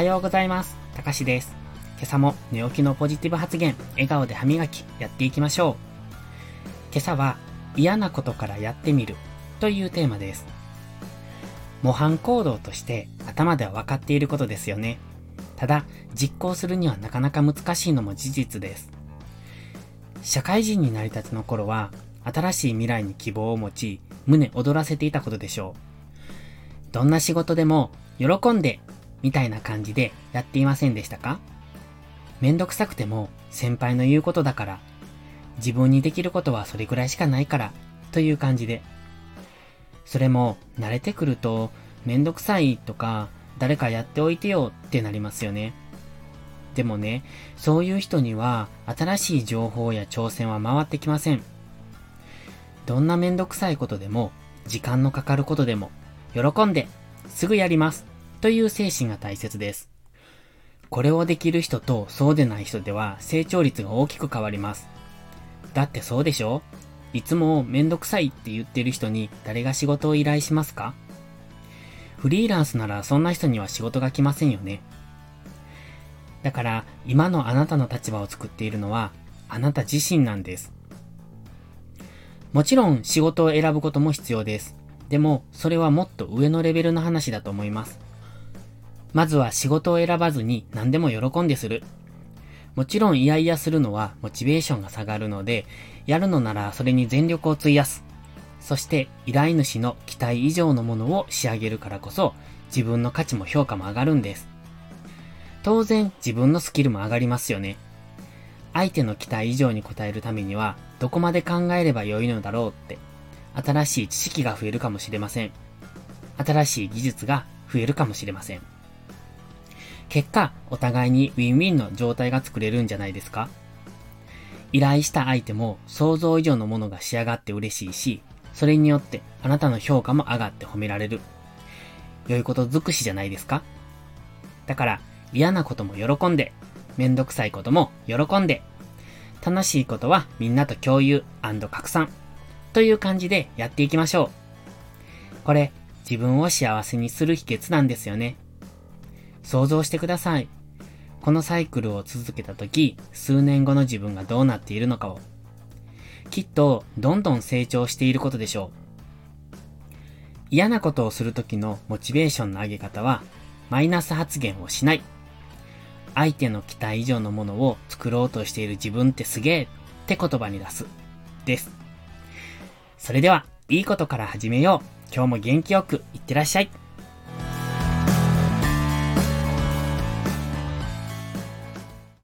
はようございます。たかしです。今朝も寝起きのポジティブ発言、笑顔で歯磨き、やっていきましょう。今朝は嫌なことからやってみるというテーマです。模範行動として頭では分かっていることですよね。ただ、実行するにはなかなか難しいのも事実です。社会人になりたての頃は、新しい未来に希望を持ち、胸躍らせていたことでしょう。どんな仕事でも、喜んで、みたいな感じでやっていませんでしたか？めんどくさくても、先輩の言うことだから、自分にできることはそれくらいしかないから、という感じで。それも、慣れてくると、めんどくさいとか、誰かやっておいてよってなりますよね。でもね、そういう人には新しい情報や挑戦は回ってきません。どんなめんどくさいことでも、時間のかかることでも、喜んで、すぐやります、という精神が大切です。これをできる人とそうでない人では成長率が大きく変わります。だってそうでしょ？いつもめんどくさいって言ってる人に誰が仕事を依頼しますか？フリーランスならそんな人には仕事が来ませんよね。だから今のあなたの立場を作っているのはあなた自身なんです。もちろん仕事を選ぶことも必要です。でもそれはもっと上のレベルの話だと思います。まずは仕事を選ばずに何でも喜んでする。もちろん嫌々するのはモチベーションが下がるので、やるのならそれに全力を費やす。そして依頼主の期待以上のものを仕上げるからこそ自分の価値も評価も上がるんです。当然自分のスキルも上がりますよね。相手の期待以上に応えるためにはどこまで考えれば良いのだろうって新しい知識が増えるかもしれません。新しい技術が増えるかもしれません。結果、お互いにウィンウィンの状態が作れるんじゃないですか？依頼した相手も想像以上のものが仕上がって嬉しいし、それによってあなたの評価も上がって褒められる。良いこと尽くしじゃないですか？だから嫌なことも喜んで、めんどくさいことも喜んで、楽しいことはみんなと共有拡散という感じでやっていきましょう。これ自分を幸せにする秘訣なんですよね。想像してください。このサイクルを続けた時、数年後の自分がどうなっているのかを。きっと、どんどん成長していることでしょう。嫌なことをする時のモチベーションの上げ方は、マイナス発言をしない。相手の期待以上のものを作ろうとしている自分ってすげえって言葉に出す。です。それでは、いいことから始めよう。今日も元気よくいってらっしゃい。